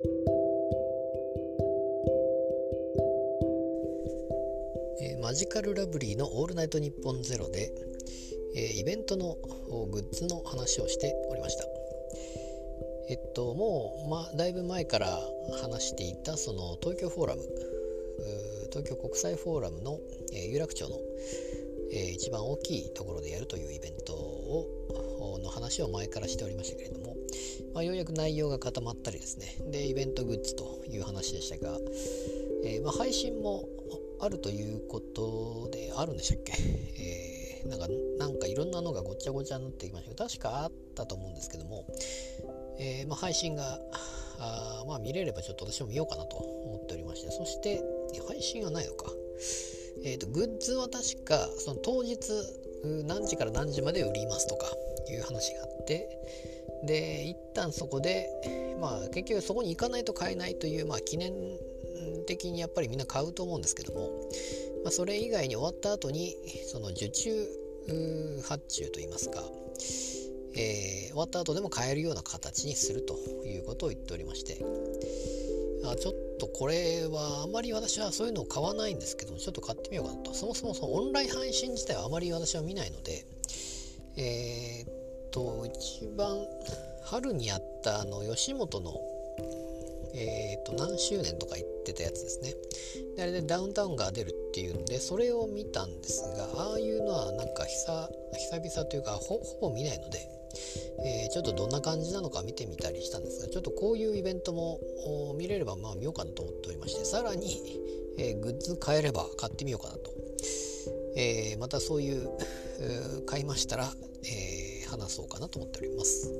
えーマジカルラブリーの「オールナイトニッポンゼロで、えーイベントのグッズの話をしておりました。えっともう、ま、だいぶ前から話していたその東京フォーラム東京国際フォーラムの、えー有楽町の、えー一番大きいところでやるというイベントをの話を前からしておりましたけれども、まあ、ようやく内容が固まったりですね。でイベントグッズという話でしたが、えーまあ、配信もあるということであるんでしたっけ、えーなんかなんかいろんなのがごちゃごちゃになってきましたけど確かあったと思うんですけども、えーまあ、配信があまあ見れればちょっと私も見ようかなと思っておりましてそして配信はないのか。えーとグッズは確かその当日何時から何時まで売りますとかいう話があってで一旦そこでまあ結局そこに行かないと買えないという、まあ、記念的にやっぱりみんな買うと思うんですけども、まあ、それ以外に終わった後にその受注発注といいますか、えー終わった後でも買えるような形にするということを言っておりましてあちょっとこれはあまり私はそういうのを買わないんですけどもちょっと買ってみようかなと。そもそもそのオンライン配信自体はあまり私は見ないのでえーと一番春にやったあの吉本のえーっと何周年とか言ってたやつですね。であれでダウンタウンが出るっていうんでそれを見たんですがああいうのはなんか久々というかほぼ見ないのでえーちょっとどんな感じなのか見てみたりしたんですがちょっとこういうイベントも見れればまあ見ようかなと思っておりましてさらに、えーグッズ買えれば買ってみようかなと、えーまたそういう買いましたら、えー話そうかなと思っております。